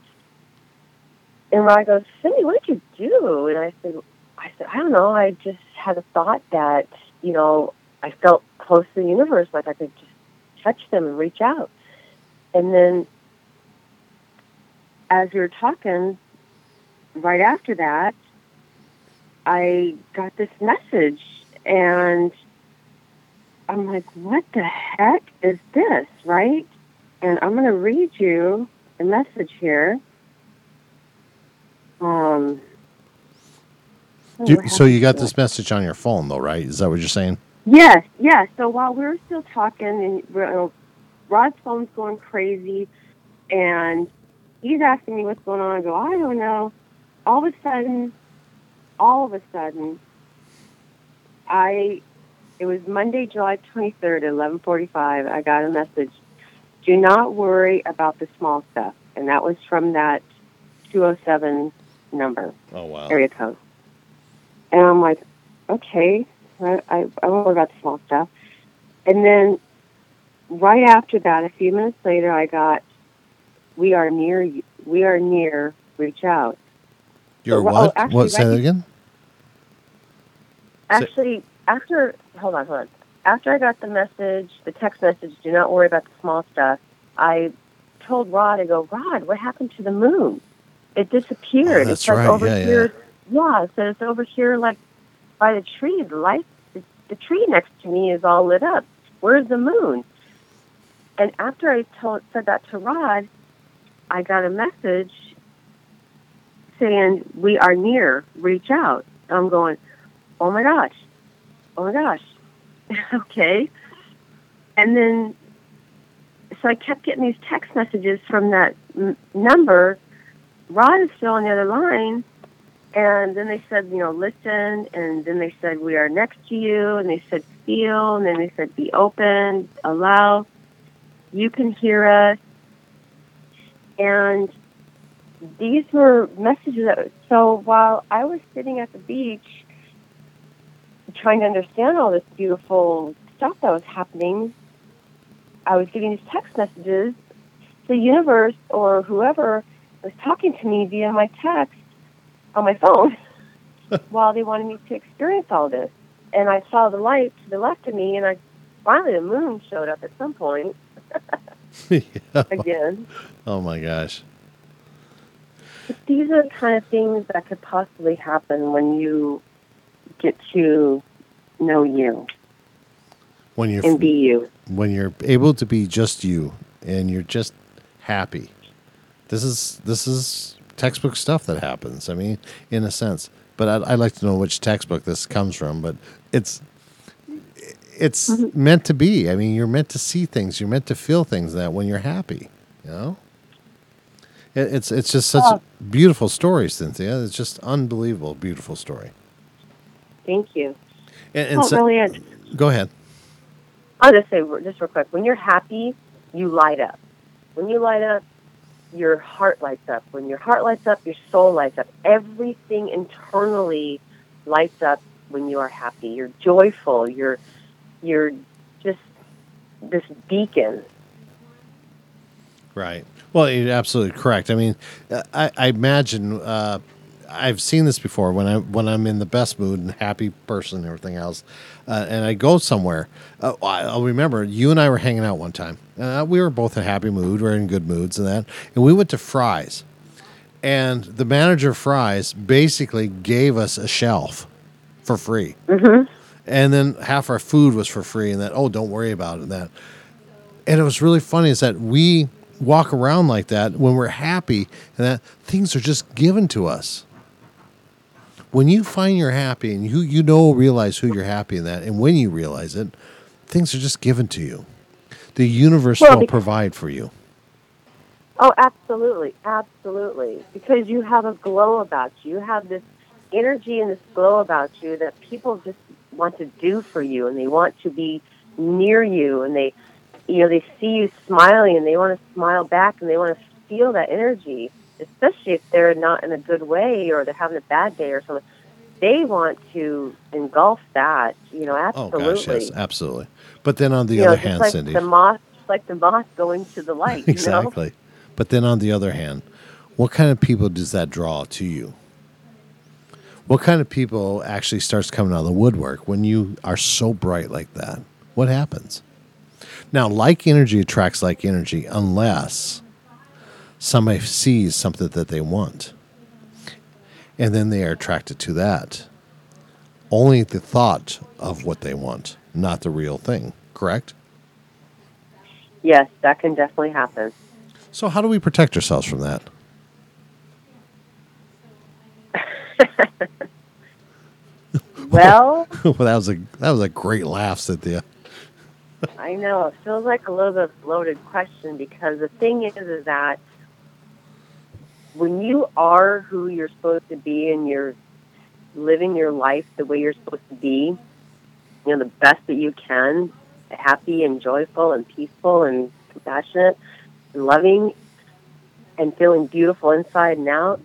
and Rod goes, Cindy, what did you do? And I said, I said, I don't know. I just had a thought that you know I felt close to the universe, like I could just touch them and reach out. And then as we were talking, right after that, I got this message and I'm like, what the heck is this, right? And I'm going to read you the message here. Um, Do, so you got this message on your phone, though, right? Is that what you're saying? Yes, yes. So while we were still talking, and we're, uh, Rod's phone's going crazy, and he's asking me what's going on. I go, I don't know. All of a sudden, all of a sudden, I, it was Monday, July 23rd 11:45. I got a message. Do not worry about the small stuff, and that was from that 207 number Oh wow. area code. And I'm like, okay, I, I, I won't worry about the small stuff. And then right after that, a few minutes later, I got, we are near, you- we are near, reach out. You're Oh, what? actually, what? Say right that again. Actually, after, hold on, hold on. After I got the message, the text message, do not worry about the small stuff, I told Rod, I go, Rod, what happened to the moon? It disappeared. Oh, that's it's like right. over Yeah, yeah. here. Yeah, so it's over here, like by the tree. The light, the, the tree next to me is all lit up. Where's the moon? And after I told said that to Rod, I got a message saying we are near. Reach out. I'm going. Oh my gosh. Oh my gosh. okay. And then, so I kept getting these text messages from that m- number. Rod is still on the other line. And then they said, you know, listen. And then they said, we are next to you. And they said, feel. And then they said, be open, allow. You can hear us. And these were messages that, so while I was sitting at the beach trying to understand all this beautiful stuff that was happening, I was getting these text messages. The universe or whoever was talking to me via my text on my phone while they wanted me to experience all this. And I saw the light to the left of me, and I finally the moon showed up at some point again. Oh my gosh. But these are the kind of things that could possibly happen when you get to know you When you're and be you. when you're able to be just you and you're just happy. This is this is textbook stuff that happens. I mean, in a sense. But I'd, I'd like to know which textbook this comes from. But it's it's Mm-hmm. meant to be. I mean, you're meant to see things. You're meant to feel things that when you're happy. You know. It, it's it's just such Oh. a beautiful story, Cynthia. It's just unbelievable, beautiful story. Thank you. And, and oh, so- really is. go ahead. I'll just say just real quick. When you're happy, you light up. When you light up, your heart lights up. When your heart lights up, your soul lights up. Everything internally lights up when you are happy. You're joyful. You're you're just this beacon. Right. Well, you're absolutely correct. I mean, uh, I, I imagine uh, I've seen this before when I when I'm in the best mood and happy person and everything else, uh, and I go somewhere. Uh, I- I'll remember you and I were hanging out one time. Uh, we were both in a happy mood. We are in good moods and that, and we went to Fry's, and the manager of Fry's basically gave us a shelf for free, Mm-hmm. and then half our food was for free, and that oh, don't worry about it. And that and it was really funny is that we walk around like that when we're happy and that things are just given to us when you find you're happy and you you know realize who you're happy in that and when you realize it things are just given to you the universe Well, will because- provide for you Oh, absolutely, absolutely. Because you have a glow about you. You have this energy and this glow about you that people just want to do for you and they want to be near you and they you know they see you smiling and they want to smile back and they want to feel that energy especially if they're not in a good way or they're having a bad day or something they want to engulf that you know absolutely Oh gosh, yes, absolutely. But then on the you other just hand, like Cindy, the moth like the moth going to the light you know? exactly. But then on the other hand, what kind of people does that draw to you? What kind of people actually starts coming out of the woodwork when you are so bright like that? What happens? Now, like energy attracts like energy unless somebody sees something that they want. And then they are attracted to that. Only the thought of what they want, not the real thing, correct? yes that can definitely happen So, how do we protect ourselves from that? well well, that was a that was a great laugh, Cynthia. I know it feels like a little bit of a loaded question because the thing is, is that when you are who you're supposed to be and you're living your life the way you're supposed to be, you know, the best that you can, happy and joyful and peaceful and compassionate and loving and feeling beautiful inside and out,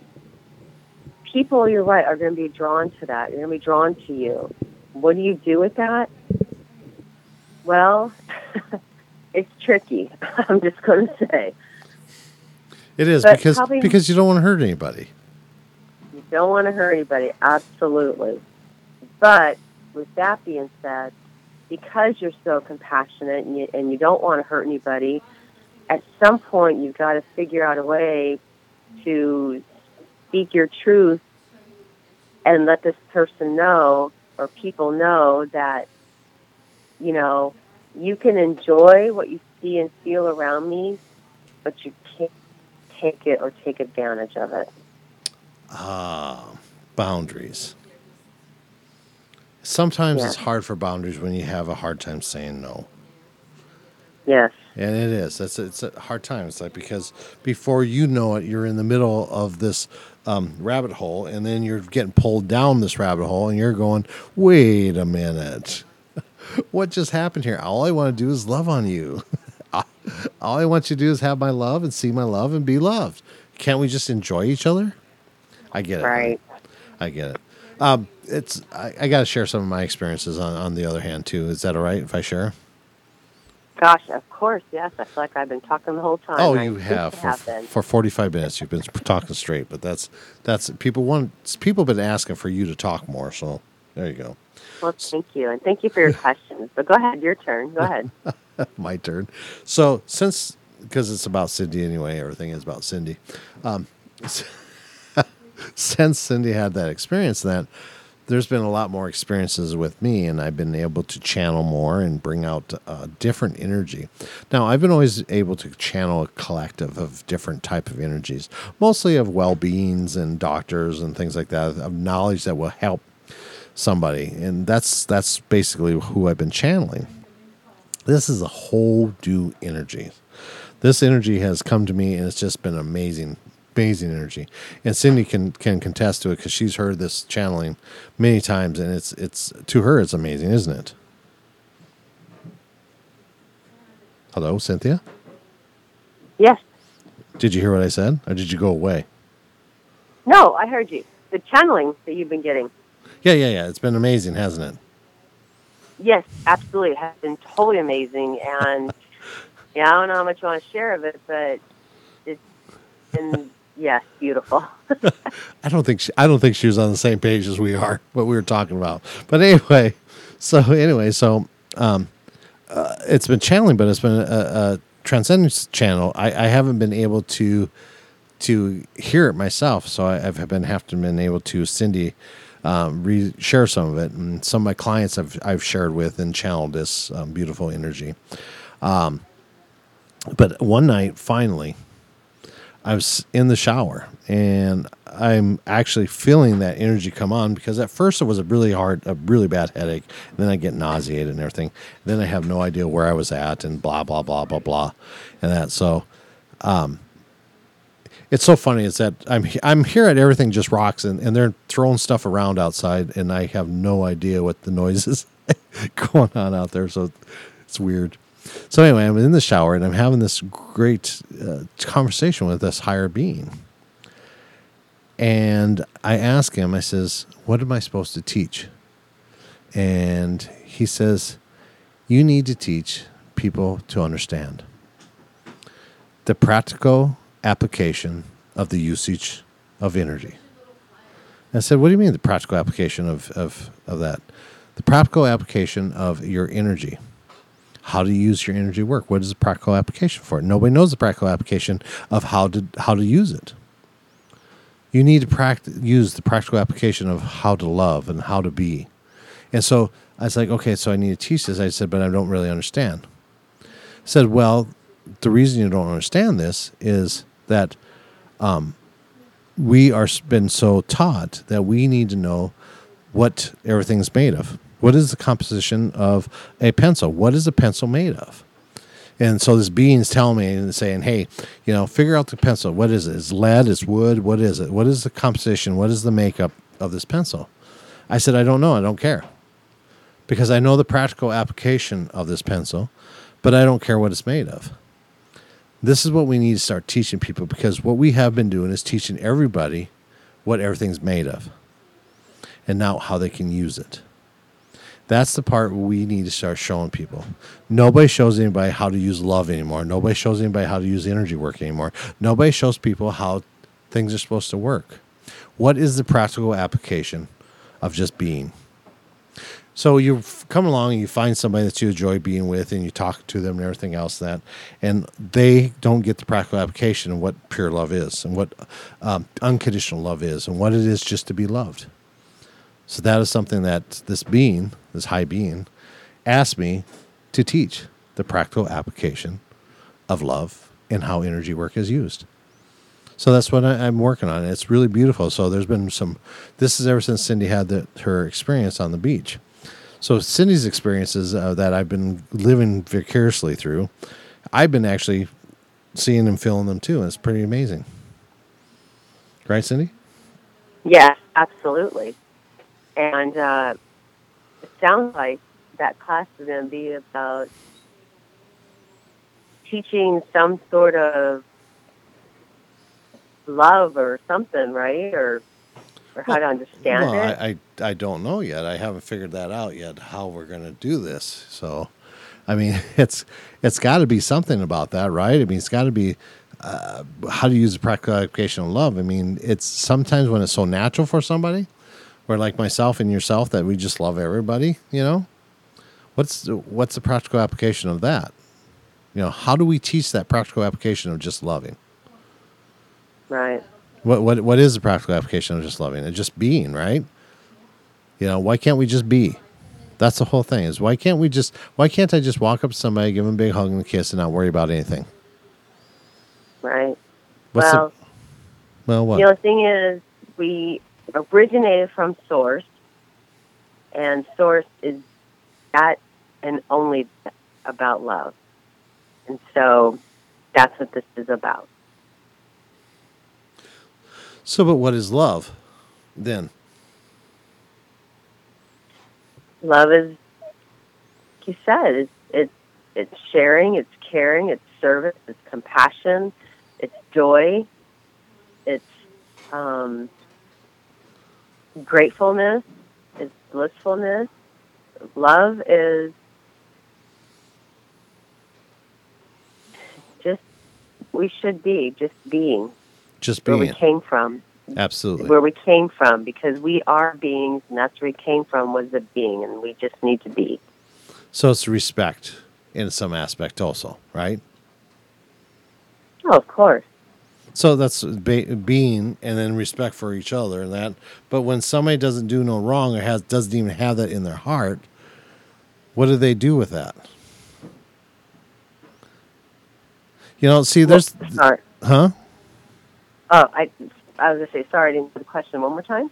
people, you're right, are going to be drawn to that. They're going to be drawn to you. What do you do with that? Well, it's tricky. I'm just going to say. It is But because because you don't want to hurt anybody. You don't want to hurt anybody, absolutely. But with that being said, because you're so compassionate and you, and you don't want to hurt anybody, at some point you've got to figure out a way to speak your truth and let this person know or people know that, you know, you can enjoy what you see and feel around me, but you can't take it or take advantage of it. Ah, boundaries. Sometimes it's hard for boundaries when you have a hard time saying no. Yes. And it is. It's it's a hard time. It's like because before you know it, you're in the middle of this um, rabbit hole, and then you're getting pulled down this rabbit hole, and you're going, "Wait a minute, what just happened here? All I want to do is love on you. All I want you to do is have my love and see my love and be loved. Can't we just enjoy each other?" I get it. Right. I get it. Um, it's I, I got to share some of my experiences on on the other hand too. Is that all right if I share? Gosh, of course, yes. I feel like I've been talking the whole time. Oh, I you have for, for 45 minutes. You've been talking straight, but that's that's people want people have been asking for you to talk more. So there you go. Well, thank you, and thank you for your questions. But go ahead, your turn. Go ahead. My turn. So since because it's about Cindy anyway, everything is about Cindy. Um, since Cindy had that experience, that there's been a lot more experiences with me, and I've been able to channel more and bring out uh, different energy. Now, I've been always able to channel a collective of different type of energies, mostly of well-beings and doctors and things like that, of knowledge that will help somebody, and that's that's basically who I've been channeling. This is a whole new energy. This energy has come to me, and it's just been amazing, amazing energy. And Cindy can can contest to it because she's heard this channeling many times, and it's it's to her it's amazing, isn't it? Hello, Cynthia. yes. Did you hear what I said, or did you go away? No, I heard you. The channeling that you've been getting. Yeah, yeah, yeah. It's been amazing, hasn't it? Yes, absolutely. It has been totally amazing. And yeah, I don't know how much you want to share of it, but it's been, yes, beautiful. I don't think she, I don't think she was on the same page as we are. What we were talking about, but anyway. So anyway, so um, uh, it's been channeling, but it's been a, a transcendence channel. I, I haven't been able to to hear it myself, so I, I've been have to been able to Cindy um, re- share some of it, and some of my clients I've I've shared with and channeled this um, beautiful energy. Um, but one night, finally, I was in the shower and I'm actually feeling that energy come on because at first it was a really hard, a really bad headache. Then I get nauseated and everything. then I have no idea where I was at and blah, blah, blah, blah, blah. And that. So, um, it's so funny is that I'm I'm here at everything just rocks and, and they're throwing stuff around outside and I have no idea what the noise is going on out there so it's weird. So anyway, I'm in the shower and I'm having this great uh, conversation with this higher being. And I ask him, I says, "What am I supposed to teach?" And he says, "You need to teach people to understand the practical application of the usage of energy. And I said, What do you mean the practical application of, of, of that? The practical application of your energy. How to use your energy work? What is the practical application for it? Nobody knows the practical application of how to how to use it. You need to practice use the practical application of how to love and how to be. And so I was like, okay, so I need to teach this. I said, but I don't really understand. I said, well, the reason you don't understand this is that um, we are been so taught that we need to know what everything's made of. What is the composition of a pencil? What is a pencil made of? And so this being's telling me and saying, "Hey, you know, figure out the pencil. What is it? Is lead? Is wood? What is it? What is the composition? What is the makeup of this pencil?" I said, "I don't know. I don't care, because I know the practical application of this pencil, but I don't care what it's made of." This is what we need to start teaching people because what we have been doing is teaching everybody what everything's made of and now how they can use it. That's the part we need to start showing people. Nobody shows anybody how to use love anymore. Nobody shows anybody how to use energy work anymore. Nobody shows people how things are supposed to work. What is the practical application of just being? So you come along and you find somebody that you enjoy being with, and you talk to them and everything else. That, and they don't get the practical application of what pure love is, and what um, unconditional love is, and what it is just to be loved. So that is something that this being, this high being, asked me to teach the practical application of love and how energy work is used. So that's what I, am working on. It's really beautiful. So there's been some. This is ever since Cindy had the, her experience on the beach. So Cindy's experiences uh, that I've been living vicariously through, I've been actually seeing and feeling them too, and it's pretty amazing. Right, Cindy? Yes, absolutely. And uh, it sounds like that class is going to be about teaching some sort of love or something, right? Or or how to understand well, it? I, I, I don't know yet. I haven't figured that out yet. How we're going to do this. So, I mean, it's it's got to be something about that, right? I mean, it's got to be uh, how to use the practical application of love. I mean, it's sometimes when it's so natural for somebody, or like myself and yourself, that we just love everybody. You know, what's what's the practical application of that? You know, how do we teach that practical application of just loving? Right. What what what is the practical application of just loving? It's just being, right? You know, why can't we just be? That's the whole thing. Is why can't we just? Why can't I just walk up to somebody, give them a big hug and a kiss, and not worry about anything? Right. What's well, the, well, what? You know, the thing is, we originated from Source, and Source is that and only about love, and so that's what this is about. So, but what is love then? Love is, you said, it's, it's, it's sharing, it's caring, it's service, it's compassion, it's joy, it's um, gratefulness, it's blissfulness. Love is just, we should be just being just being. where we came from. Absolutely. Where we came from, because we are beings, and that's where we came from was the being, and we just need to be. So it's respect in some aspect, also, right? Oh, of course. So that's be- being, and then respect for each other, and that. But when somebody doesn't do no wrong or has doesn't even have that in their heart, what do they do with that? You know, see, there's, huh? Oh, I, I was gonna say sorry. I didn't get the question one more time.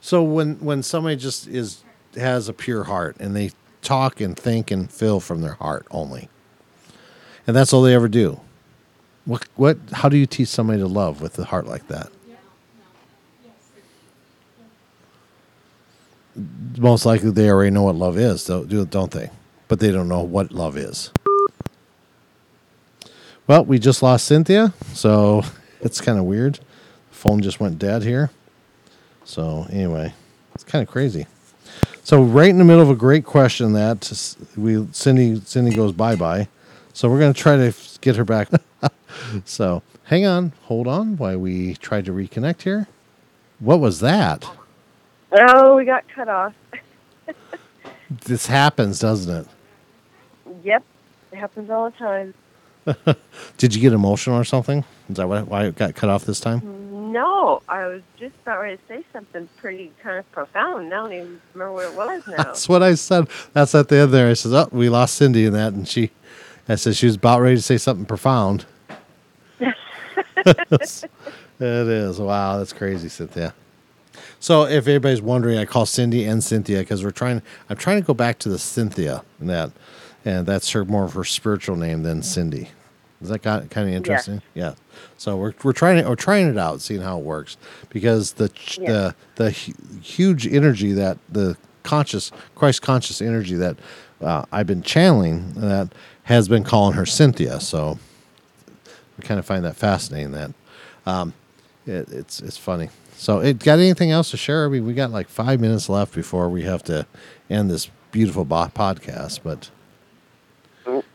So when when somebody just is has a pure heart and they talk and think and feel from their heart only, and that's all they ever do, What what? How do you teach somebody to love with a heart like that? Most likely, they already know what love is, don't they? But they don't know what love is. Well, we just lost Cynthia, so it's kind of weird. The phone just went dead here. So anyway, it's kind of crazy. So right in the middle of a great question that we Cindy Cindy goes bye bye. So we're gonna try to get her back. so hang on, hold on, while we try to reconnect here. What was that? Oh, we got cut off. this happens, doesn't it? Yep, it happens all the time. Did you get emotional or something? Is that why it got cut off this time? No, I was just about ready to say something pretty kind of profound. I don't even remember what it was now. That's what I said. That's at the end there. I said, "Oh, we lost Cindy in that," and she, I said she was about ready to say something profound. it is wow. That's crazy, Cynthia. So if anybody's wondering, I call Cindy and Cynthia because we're trying. I'm trying to go back to the Cynthia and that, and that's her more of her spiritual name than Cindy. Is that kind of interesting? Yeah. So we're we're trying it we're trying it out, seeing how it works because the the the huge energy that the conscious Christ conscious energy that uh, I've been channeling that has been calling her Cynthia. So we kind of find that fascinating. That um, it, it's it's funny. So it got anything else to share? I mean, we got like five minutes left before we have to end this beautiful podcast, but.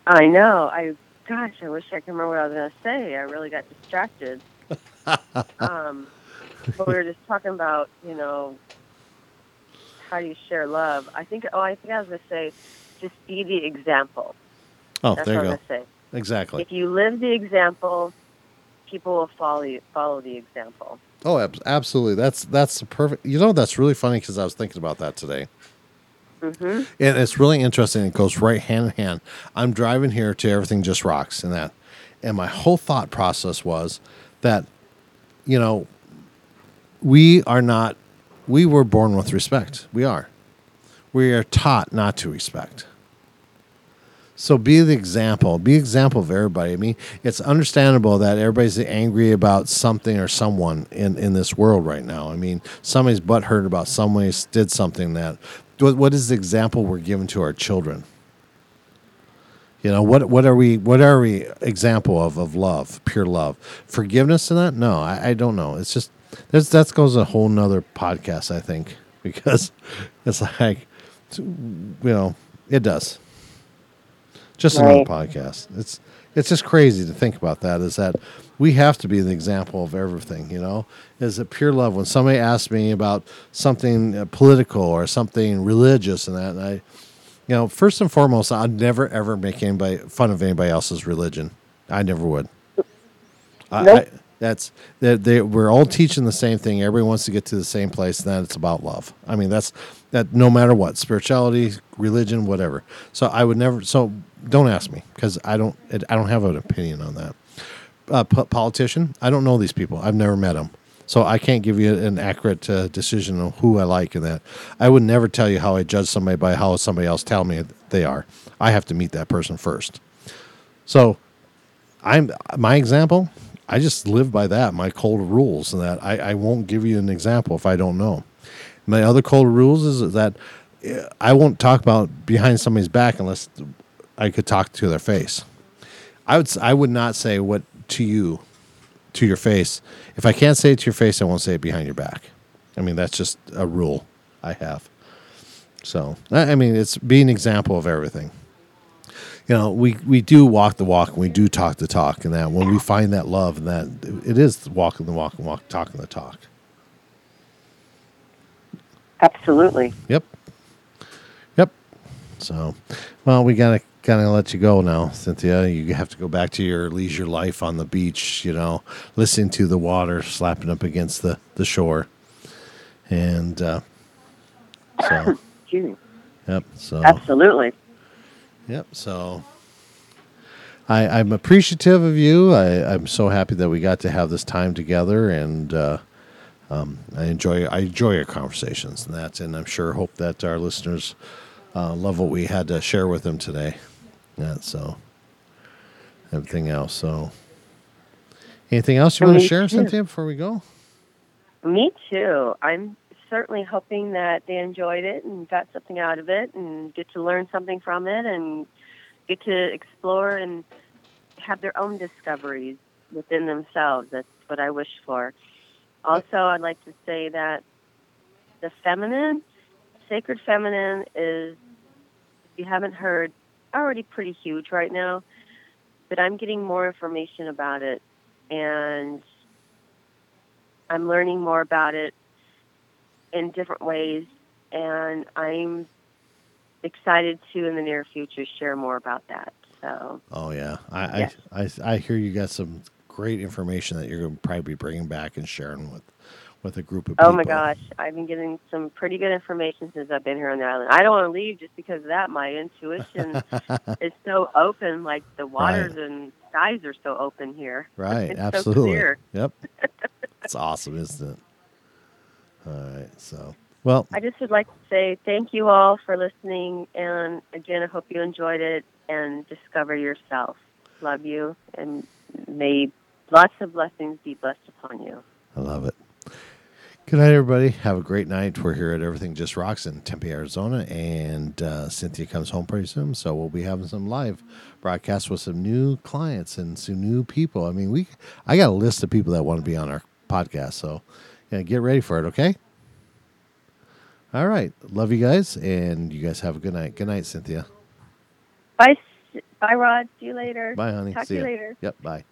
I know. I gosh, I wish I could remember what I was going to say. I really got distracted. um, but we were just talking about, you know, how do you share love? I think. Oh, I think I was going to say, just be the example. Oh, That's there you go. Say. Exactly. If you live the example, people will follow you, follow the example. Oh, absolutely. That's that's the perfect. You know, that's really funny because I was thinking about that today. Mm-hmm. And it's really interesting. It goes right hand in hand. I'm driving here to Everything Just Rocks and that. And my whole thought process was that, you know, we are not, we were born with respect. We are. We are taught not to respect. So be the example. Be example of everybody. I mean, it's understandable that everybody's angry about something or someone in, in this world right now. I mean, somebody's butt hurt about somebody did something that what is the example we're giving to our children? You know what? What are we? What are we example of of love, pure love, forgiveness in that? No, I, I don't know. It's just that's that goes a whole nother podcast, I think, because it's like you know it does. Just another podcast. It's it's just crazy to think about that. Is that we have to be the example of everything, you know? Is it pure love? When somebody asks me about something uh, political or something religious and that, and I, you know, first and foremost, I'd never ever make anybody fun of anybody else's religion. I never would. Nope. I, I, that's that they, we're all teaching the same thing. Everybody wants to get to the same place, and then it's about love. I mean, that's that no matter what, spirituality, religion, whatever. So I would never. So don't ask me because I don't. I don't have an opinion on that uh, politician. I don't know these people. I've never met them. So I can't give you an accurate uh, decision on who I like in that. I would never tell you how I judge somebody by how somebody else tell me they are. I have to meet that person first. So I'm my example. I just live by that. My cold rules, and that I, I won't give you an example if I don't know. My other cold rules is that uh, I won't talk about behind somebody's back unless I could talk to their face. I would I would not say what to you, to your face. If I can't say it to your face, I won't say it behind your back. I mean, that's just a rule I have. So, I mean, it's be an example of everything. You know, we, we do walk the walk and we do talk the talk, and that when we find that love, and that it is walking the walk and walk, talking the talk. Absolutely. Yep. Yep. So, well, we got to kind of let you go now, Cynthia. You have to go back to your leisure life on the beach, you know, listening to the water slapping up against the, the shore. And uh, so, yep. So, absolutely. Yep. So, I, I'm appreciative of you. I, I'm so happy that we got to have this time together, and uh, um, I enjoy I enjoy our conversations and that, and I'm sure hope that our listeners uh, love what we had to share with them today. Yeah, so everything else. So Anything else you want to share, too. Cynthia, before we go? Me too. I'm certainly hoping that they enjoyed it and got something out of it and get to learn something from it and get to explore and have their own discoveries within themselves. That's what I wish for. Also, I'd like to say that the feminine, sacred feminine, is, if you haven't heard, already pretty huge right now, but I'm getting more information about it and I'm learning more about it in different ways, and I'm excited to in the near future share more about that. So Oh yeah, I Yes. I, I I hear you got some great information that you're going to probably be bringing back and sharing with with a group of people. Oh my gosh, I've been getting some pretty good information since I've been here on the island. I don't want to leave just because of that. My intuition is so open, like the waters and skies are so open here. Right, It's so absolutely. clear. Yep. it's awesome, isn't it? All right. So, well, I just would like to say thank you all for listening, and again, I hope you enjoyed it and discover yourself. Love you, and may lots of blessings be blessed upon you. I love it. Good night, everybody. Have a great night. We're here at Everything Just Rocks in Tempe, Arizona, and uh, Cynthia comes home pretty soon, so we'll be having some live broadcasts with some new clients and some new people. I mean, we I got a list of people that want to be on our podcast, so yeah, get ready for it. Okay. All right. Love you guys, and you guys have a good night. Good night, Cynthia. Bye, bye, Rod. See you later. Bye, honey. Talk See to you ya. later. Yep. Bye.